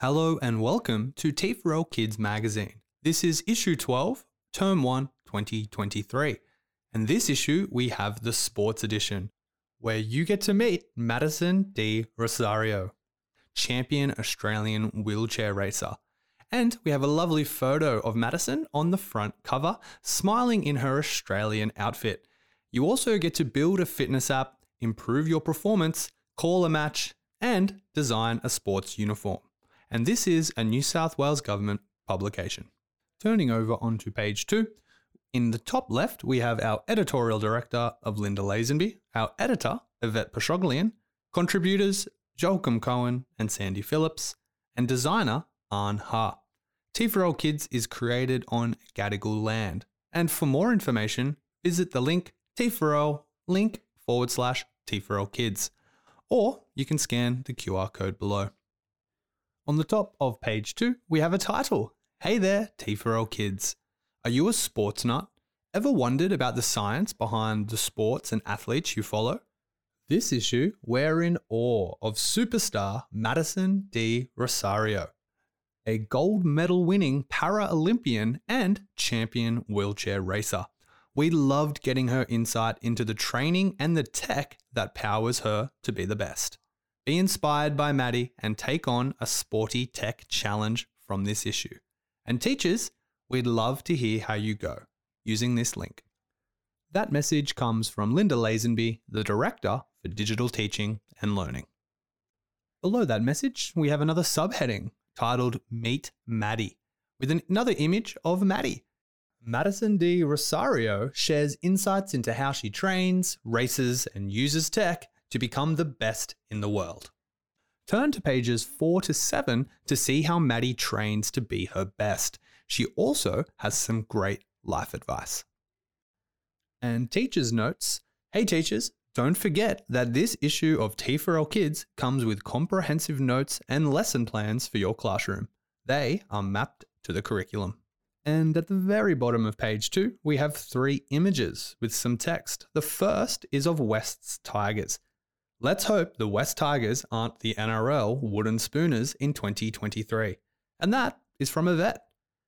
Hello and welcome to T4L Kids Magazine. This is issue 12, term 1, 2023. And this issue, we have the sports edition, where you get to meet Madison de Rozario, champion Australian wheelchair racer. And we have a lovely photo of Madison on the front cover, smiling in her Australian outfit. You also get to build a fitness app, improve your performance, call a match, and design a sports uniform. And this is a New South Wales Government publication. Turning over onto page two, in the top left, we have our editorial director of Linda Lazenby, our editor, Yvette Pashoglian, contributors, Joachim Cohen and Sandy Phillips, and designer, An Ha. T4L Kids is created on Gadigal land. And for more information, visit the link T4L link forward slash T4L Kids, or you can scan the QR code below. On the top of page two, we have a title Hey there, T4L Kids. Are you a sports nut? Ever wondered about the science behind the sports and athletes you follow? This issue, we're in awe of superstar Madison de Rozario, a gold medal winning para Olympian and champion wheelchair racer. We loved getting her insight into the training and the tech that powers her to be the best. Be inspired by Maddie and take on a sporty tech challenge from this issue. And teachers, we'd love to hear how you go using this link. That message comes from Linda Lazenby, the Director for Digital Teaching and Learning. Below that message, we have another subheading titled Meet Maddie, with another image of Maddie. Madison de Rozario shares insights into how she trains, races, and uses tech to become the best in the world. Turn to pages 4 to 7 to see how Maddie trains to be her best. She also has some great life advice. And teachers' notes Hey, teachers, don't forget that this issue of T4L Kids comes with comprehensive notes and lesson plans for your classroom. They are mapped to the curriculum. And at the very bottom of page two, we have three images with some text. The first is of Wests Tigers. Let's hope the West Tigers aren't the NRL wooden spooners in 2023. And that is from Yvette.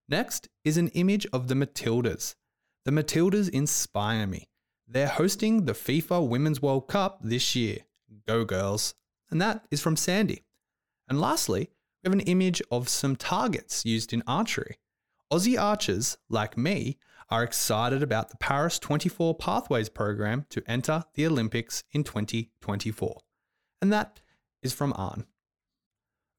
Next is an image of the Matildas. The Matildas inspire me. They're hosting the FIFA Women's World Cup this year. Go girls. And that is from Sandy. And lastly, we have an image of some targets used in archery. Aussie archers, like me, are excited about the Paris 24 Pathways program to enter the Olympics in 2024. And that is from Arn.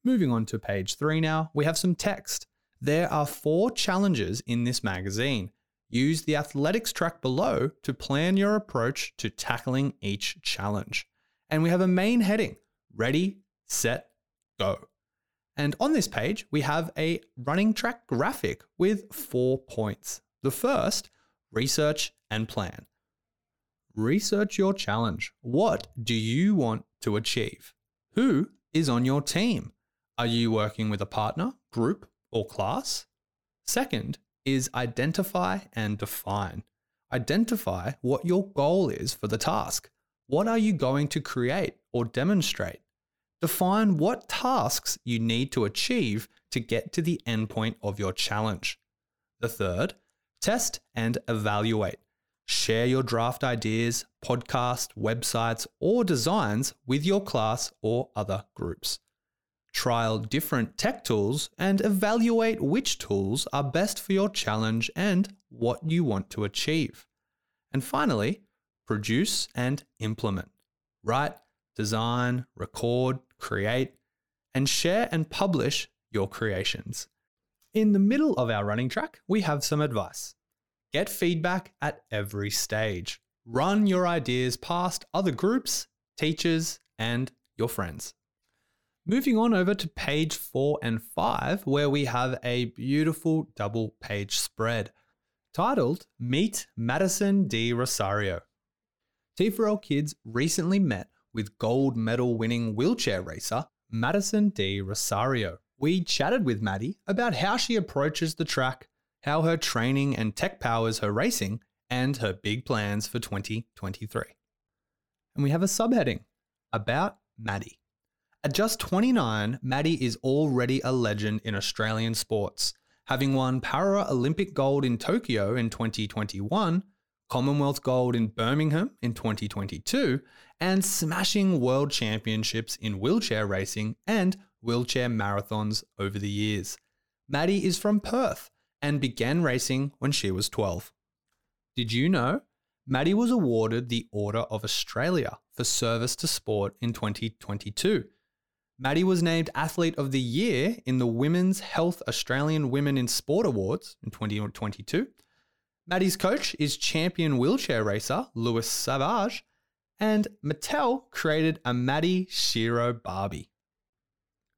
Moving on to page three now, we have some text. There are four challenges in this magazine. Use the athletics track below to plan your approach to tackling each challenge. And we have a main heading ready, set, go. And on this page, we have a running track graphic with four points. The first, research and plan. Research your challenge. What do you want to achieve? Who is on your team? Are you working with a partner, group, or class? Second is identify and define. Identify what your goal is for the task. What are you going to create or demonstrate? Define what tasks you need to achieve to get to the endpoint of your challenge. The third, test and evaluate. Share your draft ideas, podcasts, websites, or designs with your class or other groups. Trial different tech tools and evaluate which tools are best for your challenge and what you want to achieve. And finally, produce and implement. Write, design, record, create, and share and publish your creations. In the middle of our running track, we have some advice. Get feedback at every stage. Run your ideas past other groups, teachers, and your friends. Moving on over to page four and five, where we have a beautiful double page spread titled Meet Madison de Rozario. T4L Kids recently met with gold medal winning wheelchair racer Madison de Rozario. We chatted with Maddie about how she approaches the track, how her training and tech powers her racing, and her big plans for 2023. And we have a subheading about Maddie. At just 29, Maddie is already a legend in Australian sports, having won Para Olympic gold in Tokyo in 2021, Commonwealth gold in Birmingham in 2022, and smashing world championships in wheelchair racing and wheelchair marathons over the years. Maddie is from Perth and began racing when she was 12. Did you know? Maddie was awarded the Order of Australia for service to sport in 2022. Maddie was named Athlete of the Year in the Women's Health Australian Women in Sport Awards in 2022. Maddie's coach is champion wheelchair racer Louise Sauvage, and Mattel created a Maddie Shiro Barbie.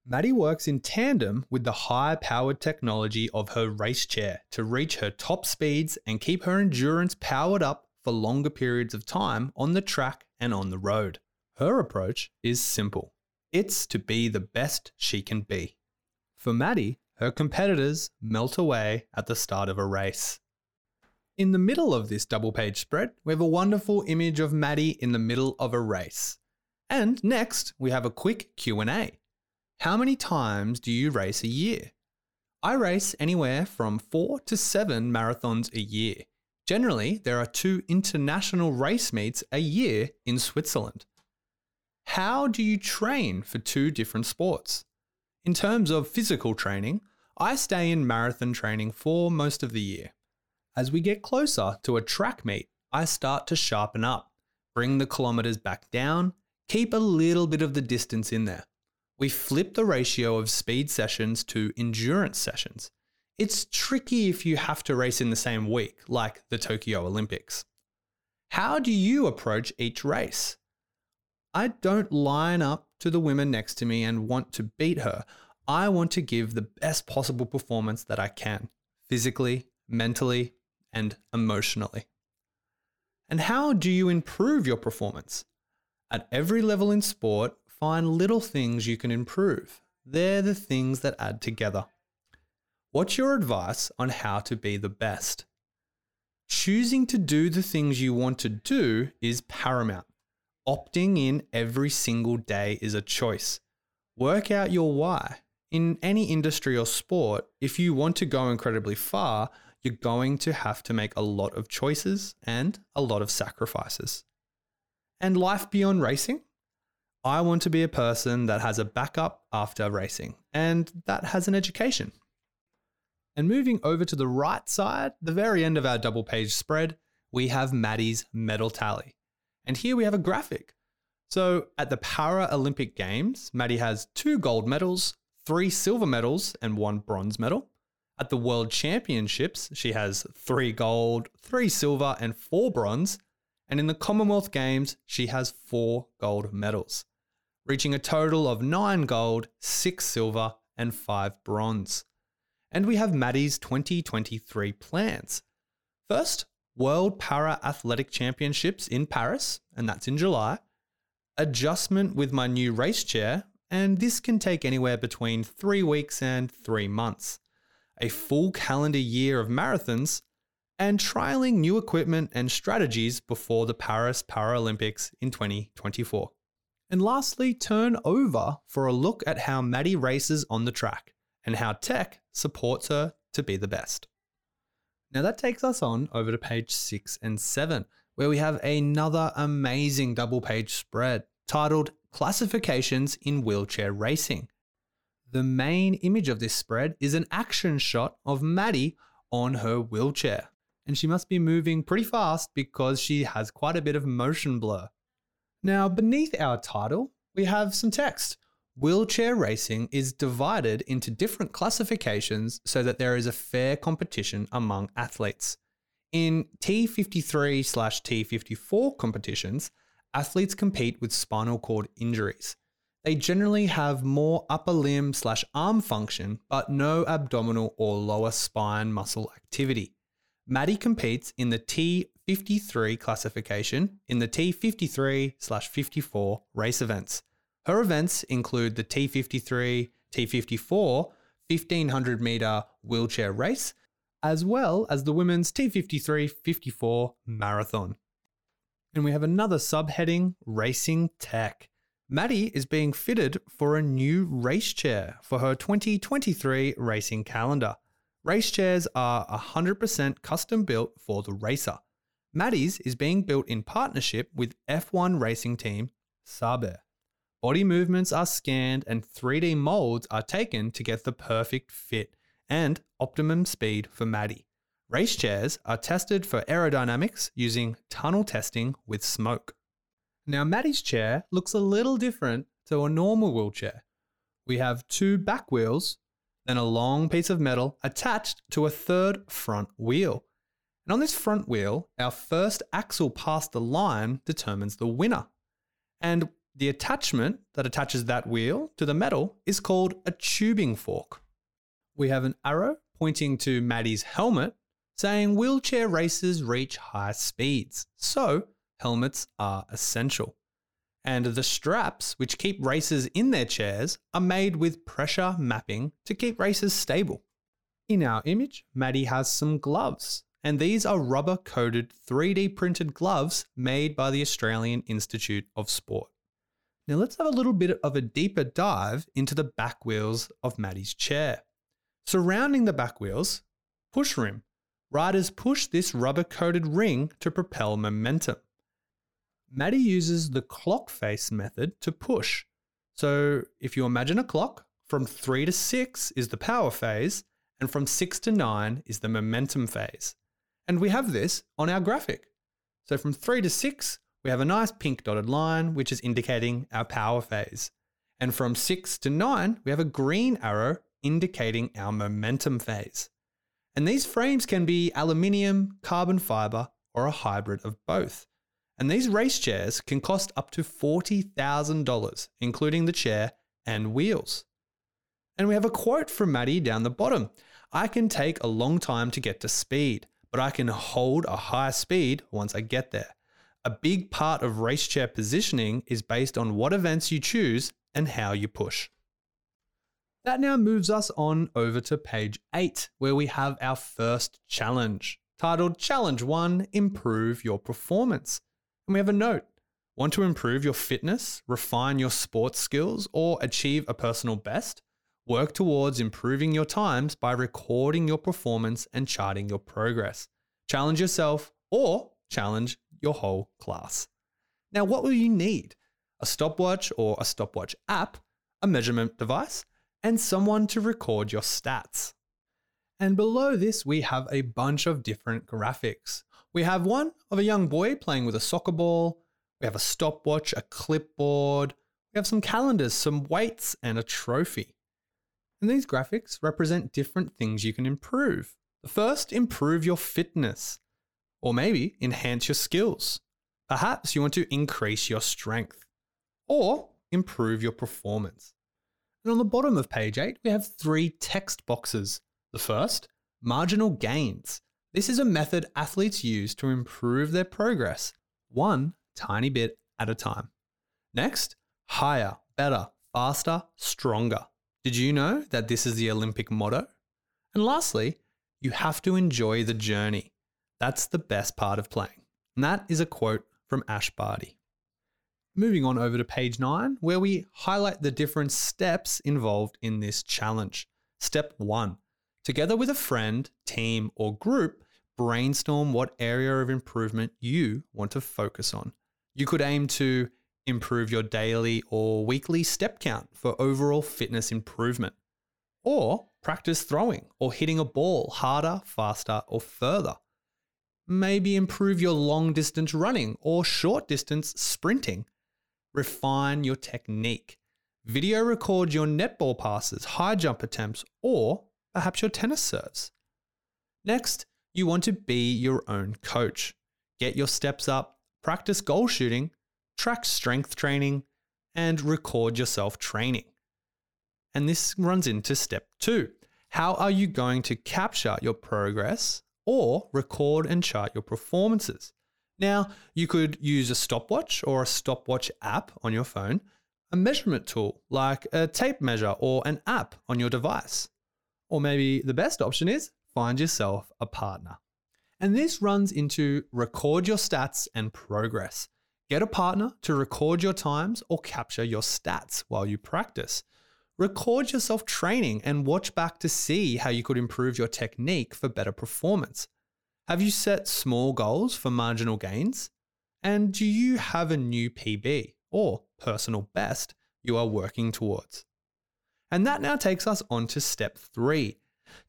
Maddie works in tandem with the high powered technology of her race chair to reach her top speeds and keep her endurance powered up for longer periods of time on the track and on the road. Her approach is simple it's to be the best she can be. For Maddie, her competitors melt away at the start of a race. In the middle of this double page spread, we have a wonderful image of Maddie in the middle of a race. And next, we have a quick Q&A. How many times do you race a year? I race anywhere from 4 to 7 marathons a year. Generally, there are two international race meets a year in Switzerland. How do you train for two different sports? In terms of physical training, I stay in marathon training for most of the year. As we get closer to a track meet, I start to sharpen up, bring the kilometers back down, keep a little bit of the distance in there. We flip the ratio of speed sessions to endurance sessions. It's tricky if you have to race in the same week, like the Tokyo Olympics. How do you approach each race? I don't line up to the women next to me and want to beat her. I want to give the best possible performance that I can, physically, mentally, and emotionally. And how do you improve your performance? At every level in sport, find little things you can improve. They're the things that add together. What's your advice on how to be the best? Choosing to do the things you want to do is paramount opting in every single day is a choice. Work out your why. In any industry or sport, if you want to go incredibly far, you're going to have to make a lot of choices and a lot of sacrifices. And life beyond racing? I want to be a person that has a backup after racing and that has an education. And moving over to the right side, the very end of our double page spread, we have Maddie's medal tally. And here we have a graphic. So at the Paralympic Games, Maddie has two gold medals, three silver medals, and one bronze medal. At the World Championships, she has three gold, three silver, and four bronze. And in the Commonwealth Games, she has four gold medals, reaching a total of nine gold, six silver, and five bronze. And we have Maddie's 2023 plans. First, World Para Athletic Championships in Paris, and that's in July. Adjustment with my new race chair, and this can take anywhere between three weeks and three months. A full calendar year of marathons, and trialing new equipment and strategies before the Paris Paralympics in 2024. And lastly, turn over for a look at how Maddie races on the track and how tech supports her to be the best. Now that takes us on over to page six and seven, where we have another amazing double page spread titled Classifications in Wheelchair Racing. The main image of this spread is an action shot of Maddie on her wheelchair. And she must be moving pretty fast because she has quite a bit of motion blur. Now, beneath our title, we have some text Wheelchair racing is divided into different classifications so that there is a fair competition among athletes. In T53 slash T54 competitions, athletes compete with spinal cord injuries. They generally have more upper limb slash arm function, but no abdominal or lower spine muscle activity. Maddie competes in the T53 classification in the T53 54 race events. Her events include the T53, T54, 1500 meter wheelchair race, as well as the women's T53 54 marathon. And we have another subheading Racing Tech. Maddie is being fitted for a new race chair for her 2023 racing calendar. Race chairs are 100% custom built for the racer. Maddie's is being built in partnership with F1 racing team Sauber. Body movements are scanned and 3D molds are taken to get the perfect fit and optimum speed for Maddie. Race chairs are tested for aerodynamics using tunnel testing with smoke. Now, Maddie's chair looks a little different to a normal wheelchair. We have two back wheels, then a long piece of metal attached to a third front wheel. And on this front wheel, our first axle past the line determines the winner. And the attachment that attaches that wheel to the metal is called a tubing fork. We have an arrow pointing to Maddie's helmet saying wheelchair racers reach high speeds, so helmets are essential. And the straps, which keep racers in their chairs, are made with pressure mapping to keep racers stable. In our image, Maddie has some gloves, and these are rubber coated 3D printed gloves made by the Australian Institute of Sport. Now let's have a little bit of a deeper dive into the back wheels of Maddie's chair. Surrounding the back wheels, push rim. Riders push this rubber coated ring to propel momentum. Maddie uses the clock face method to push. So if you imagine a clock, from 3 to 6 is the power phase, and from 6 to 9 is the momentum phase. And we have this on our graphic. So from 3 to 6, we have a nice pink dotted line, which is indicating our power phase. And from 6 to 9, we have a green arrow indicating our momentum phase. And these frames can be aluminium, carbon fiber, or a hybrid of both. And these race chairs can cost up to $40,000, including the chair and wheels. And we have a quote from Maddie down the bottom I can take a long time to get to speed, but I can hold a high speed once I get there. A big part of race chair positioning is based on what events you choose and how you push. That now moves us on over to page 8, where we have our first challenge, titled Challenge 1 Improve Your Performance. And we have a note Want to improve your fitness, refine your sports skills, or achieve a personal best? Work towards improving your times by recording your performance and charting your progress. Challenge yourself or challenge your whole class. Now, what will you need? A stopwatch or a stopwatch app, a measurement device, and someone to record your stats. And below this, we have a bunch of different graphics. We have one of a young boy playing with a soccer ball. We have a stopwatch, a clipboard. We have some calendars, some weights, and a trophy. And these graphics represent different things you can improve. The first, improve your fitness or maybe enhance your skills. Perhaps you want to increase your strength or improve your performance. And on the bottom of page 8, we have three text boxes. The first, marginal gains. This is a method athletes use to improve their progress, one tiny bit at a time. Next, higher, better, faster, stronger. Did you know that this is the Olympic motto? And lastly, you have to enjoy the journey. That's the best part of playing. And that is a quote from Ash Barty. Moving on over to page nine, where we highlight the different steps involved in this challenge. Step one together with a friend, team, or group, brainstorm what area of improvement you want to focus on. You could aim to improve your daily or weekly step count for overall fitness improvement, or practice throwing or hitting a ball harder, faster, or further maybe improve your long distance running or short distance sprinting. Refine your technique. Video record your netball passes, high jump attempts, or perhaps your tennis serves. Next, you want to be your own coach. Get your steps up, practice goal shooting, track strength training, and record yourself training. And this runs into step two. How are you going to capture your progress or record and chart your performances. Now, you could use a stopwatch or a stopwatch app on your phone, a measurement tool like a tape measure or an app on your device. Or maybe the best option is find yourself a partner. And this runs into record your stats and progress. Get a partner to record your times or capture your stats while you practice. Record yourself training and watch back to see how you could improve your technique for better performance. Have you set small goals for marginal gains? And do you have a new PB or personal best you are working towards? And that now takes us on to step three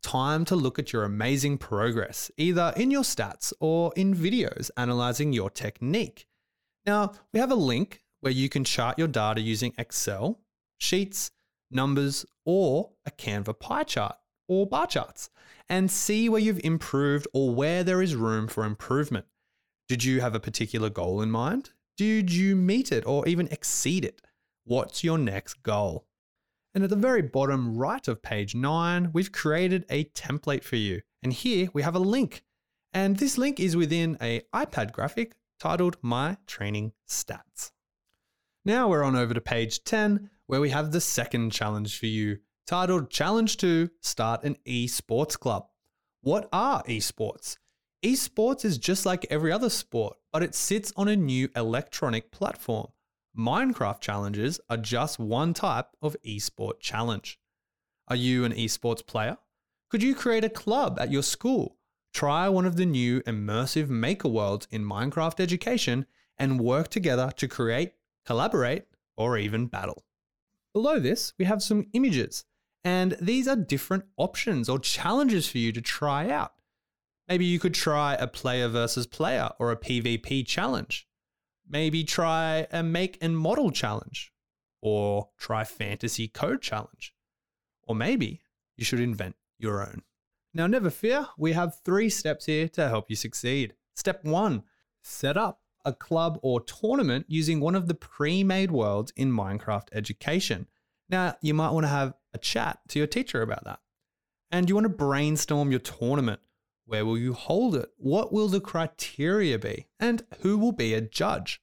time to look at your amazing progress, either in your stats or in videos analyzing your technique. Now, we have a link where you can chart your data using Excel, Sheets, numbers, or a Canva pie chart or bar charts and see where you've improved or where there is room for improvement. Did you have a particular goal in mind? Did you meet it or even exceed it? What's your next goal? And at the very bottom right of page 9, we've created a template for you. And here we have a link. And this link is within a iPad graphic titled My Training Stats. Now we're on over to page 10, where we have the second challenge for you, titled Challenge to Start an Esports Club. What are esports? Esports is just like every other sport, but it sits on a new electronic platform. Minecraft challenges are just one type of esport challenge. Are you an esports player? Could you create a club at your school? Try one of the new immersive maker worlds in Minecraft education and work together to create, collaborate, or even battle. Below this, we have some images, and these are different options or challenges for you to try out. Maybe you could try a player versus player or a PvP challenge. Maybe try a make and model challenge or try fantasy code challenge. Or maybe you should invent your own. Now, never fear, we have three steps here to help you succeed. Step one, set up a club or tournament using one of the pre made worlds in Minecraft education. Now, you might want to have a chat to your teacher about that. And you want to brainstorm your tournament. Where will you hold it? What will the criteria be? And who will be a judge?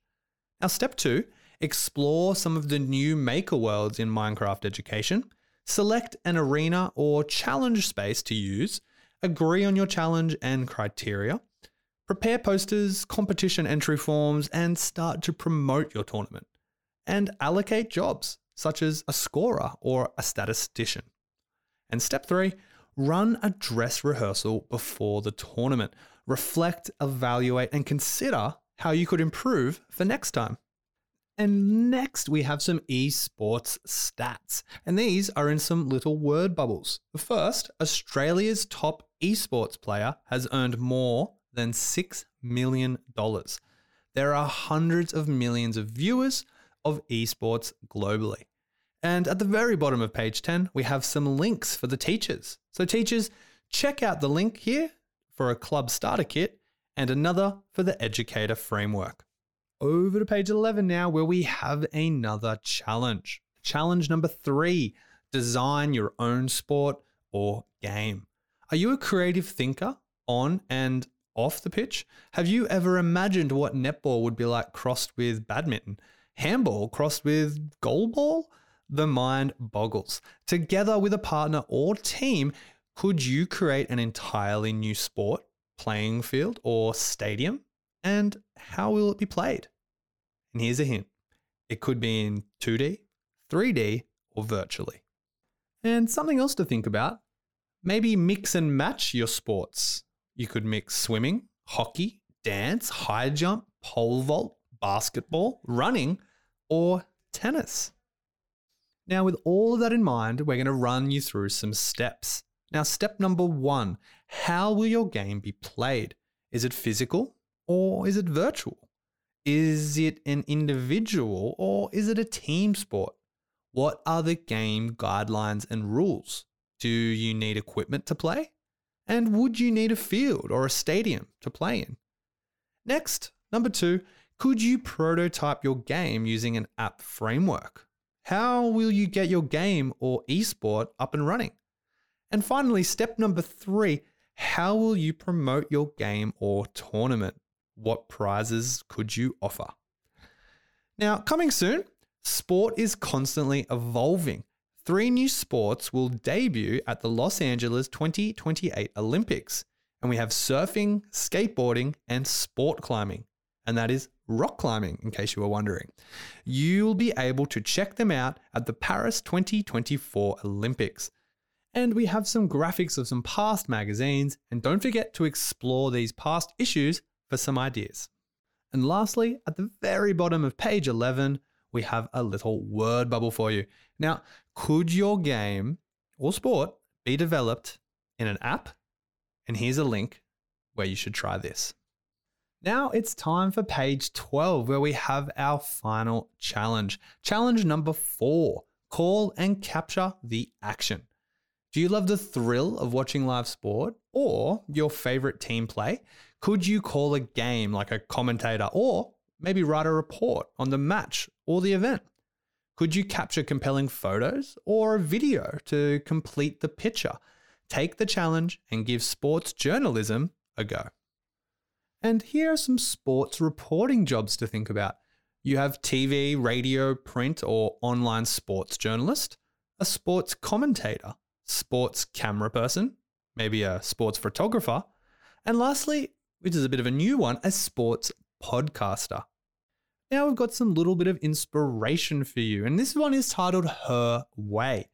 Now, step two, explore some of the new maker worlds in Minecraft education. Select an arena or challenge space to use. Agree on your challenge and criteria. Prepare posters, competition entry forms, and start to promote your tournament. And allocate jobs, such as a scorer or a statistician. And step three, run a dress rehearsal before the tournament. Reflect, evaluate, and consider how you could improve for next time. And next, we have some esports stats. And these are in some little word bubbles. First, Australia's top esports player has earned more than $6 million. There are hundreds of millions of viewers of esports globally. And at the very bottom of page 10, we have some links for the teachers. So, teachers, check out the link here for a club starter kit and another for the educator framework. Over to page 11 now, where we have another challenge. Challenge number three design your own sport or game. Are you a creative thinker on and off the pitch? Have you ever imagined what netball would be like crossed with badminton? Handball crossed with goalball? the mind boggles. Together with a partner or team, could you create an entirely new sport, playing field, or stadium? And how will it be played? And here's a hint it could be in 2D, 3D, or virtually. And something else to think about maybe mix and match your sports. You could mix swimming, hockey, dance, high jump, pole vault, basketball, running, or tennis. Now, with all of that in mind, we're going to run you through some steps. Now, step number one how will your game be played? Is it physical or is it virtual? Is it an individual or is it a team sport? What are the game guidelines and rules? Do you need equipment to play? And would you need a field or a stadium to play in? Next, number two, could you prototype your game using an app framework? How will you get your game or esport up and running? And finally, step number three how will you promote your game or tournament? What prizes could you offer? Now, coming soon, sport is constantly evolving. Three new sports will debut at the Los Angeles 2028 Olympics. And we have surfing, skateboarding, and sport climbing. And that is rock climbing, in case you were wondering. You'll be able to check them out at the Paris 2024 Olympics. And we have some graphics of some past magazines, and don't forget to explore these past issues for some ideas. And lastly, at the very bottom of page 11, we have a little word bubble for you. Now, could your game or sport be developed in an app? And here's a link where you should try this. Now it's time for page 12, where we have our final challenge. Challenge number four call and capture the action. Do you love the thrill of watching live sport or your favorite team play? Could you call a game like a commentator or maybe write a report on the match or the event? Could you capture compelling photos or a video to complete the picture? Take the challenge and give sports journalism a go. And here are some sports reporting jobs to think about. You have TV, radio, print, or online sports journalist, a sports commentator, sports camera person, maybe a sports photographer, and lastly, which is a bit of a new one, a sports podcaster. Now we've got some little bit of inspiration for you, and this one is titled Her Way.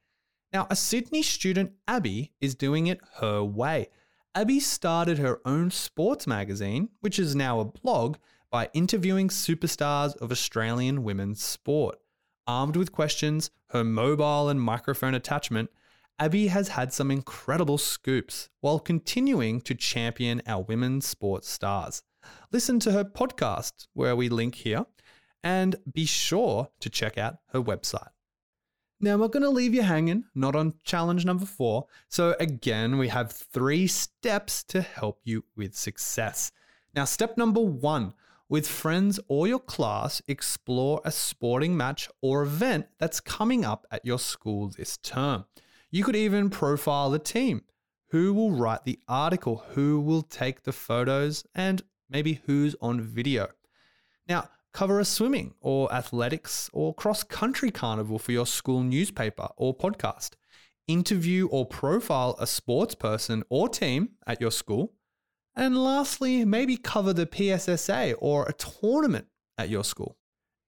Now, a Sydney student, Abby, is doing it her way. Abby started her own sports magazine, which is now a blog, by interviewing superstars of Australian women's sport. Armed with questions, her mobile and microphone attachment, Abby has had some incredible scoops while continuing to champion our women's sports stars. Listen to her podcast, where we link here, and be sure to check out her website. Now, not going to leave you hanging, not on challenge number four. So, again, we have three steps to help you with success. Now, step number one with friends or your class, explore a sporting match or event that's coming up at your school this term. You could even profile the team. Who will write the article? Who will take the photos? And maybe who's on video? Now, cover a swimming or athletics or cross country carnival for your school newspaper or podcast. Interview or profile a sports person or team at your school. And lastly, maybe cover the PSSA or a tournament at your school.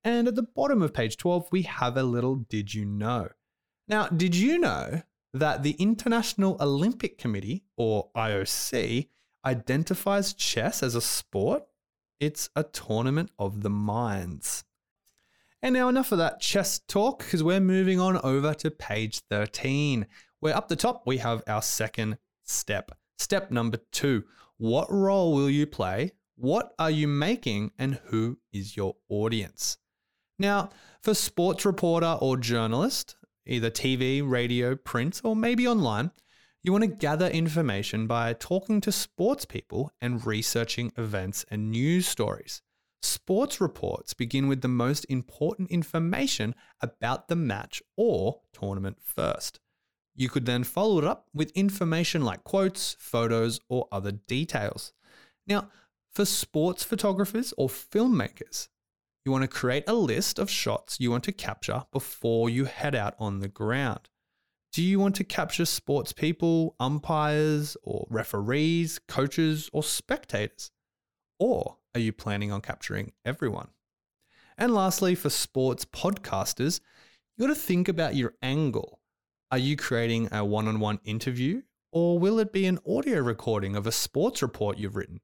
And at the bottom of page 12, we have a little did you know. Now, did you know that the International Olympic Committee, or IOC, identifies chess as a sport it's a tournament of the minds. And now, enough of that chess talk, because we're moving on over to page 13, where up the top we have our second step. Step number two What role will you play? What are you making? And who is your audience? Now, for sports reporter or journalist, either TV, radio, print, or maybe online, you want to gather information by talking to sports people and researching events and news stories. Sports reports begin with the most important information about the match or tournament first. You could then follow it up with information like quotes, photos, or other details. Now, for sports photographers or filmmakers, you want to create a list of shots you want to capture before you head out on the ground. Do you want to capture sports people, umpires, or referees, coaches, or spectators? Or are you planning on capturing everyone? And lastly, for sports podcasters, you got to think about your angle. Are you creating a one on one interview, or will it be an audio recording of a sports report you've written?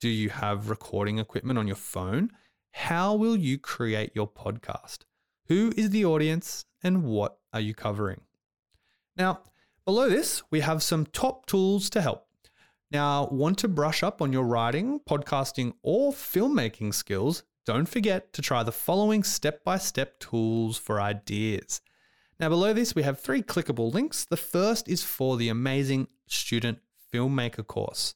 Do you have recording equipment on your phone? How will you create your podcast? Who is the audience, and what are you covering? Now, below this, we have some top tools to help. Now, want to brush up on your writing, podcasting, or filmmaking skills? Don't forget to try the following step by step tools for ideas. Now, below this, we have three clickable links. The first is for the amazing student filmmaker course.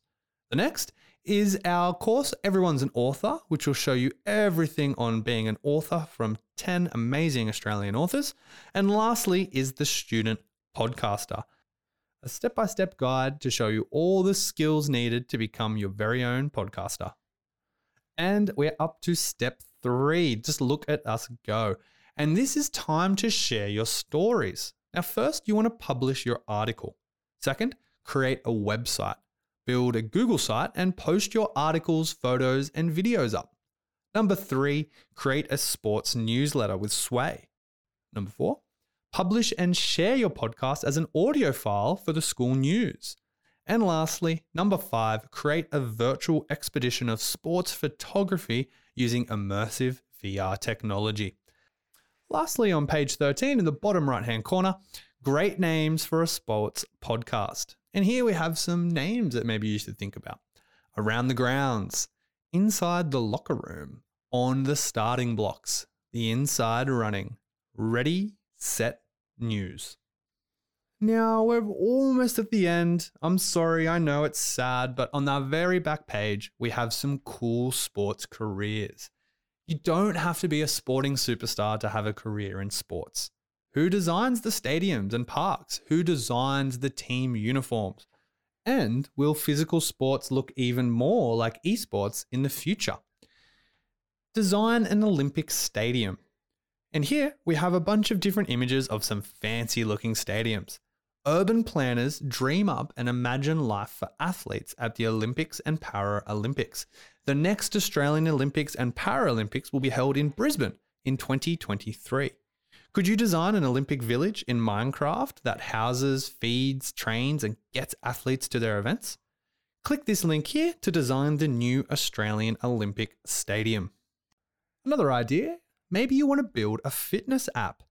The next is our course, Everyone's an Author, which will show you everything on being an author from 10 amazing Australian authors. And lastly, is the Student Podcaster, a step by step guide to show you all the skills needed to become your very own podcaster. And we're up to step three. Just look at us go. And this is time to share your stories. Now, first, you want to publish your article. Second, create a website. Build a Google site and post your articles, photos, and videos up. Number three, create a sports newsletter with Sway. Number four, publish and share your podcast as an audio file for the school news. And lastly, number five, create a virtual expedition of sports photography using immersive VR technology. Lastly, on page 13 in the bottom right hand corner, great names for a sports podcast. And here we have some names that maybe you should think about around the grounds, inside the locker room, on the starting blocks, the inside running, ready, set, news. Now we're almost at the end. I'm sorry, I know it's sad, but on that very back page, we have some cool sports careers. You don't have to be a sporting superstar to have a career in sports. Who designs the stadiums and parks? Who designs the team uniforms? And will physical sports look even more like esports in the future? Design an Olympic stadium. And here we have a bunch of different images of some fancy looking stadiums. Urban planners dream up and imagine life for athletes at the Olympics and Paralympics. The next Australian Olympics and Paralympics will be held in Brisbane in 2023. Could you design an Olympic village in Minecraft that houses, feeds, trains, and gets athletes to their events? Click this link here to design the new Australian Olympic Stadium. Another idea maybe you want to build a fitness app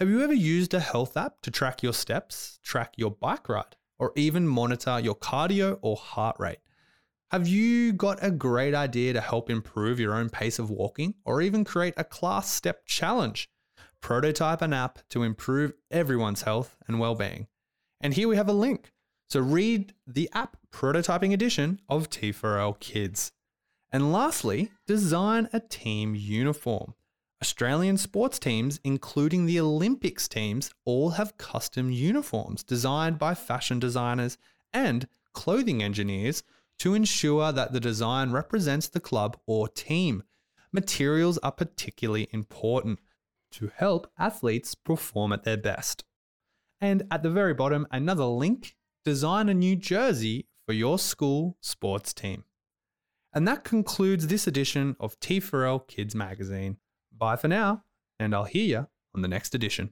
have you ever used a health app to track your steps, track your bike ride, or even monitor your cardio or heart rate? Have you got a great idea to help improve your own pace of walking or even create a class step challenge? Prototype an app to improve everyone's health and well-being. And here we have a link. So read the app prototyping edition of T4L Kids. And lastly, design a team uniform. Australian sports teams, including the Olympics teams, all have custom uniforms designed by fashion designers and clothing engineers to ensure that the design represents the club or team. Materials are particularly important to help athletes perform at their best. And at the very bottom, another link design a new jersey for your school sports team. And that concludes this edition of T4L Kids Magazine. Bye for now, and I'll hear you on the next edition.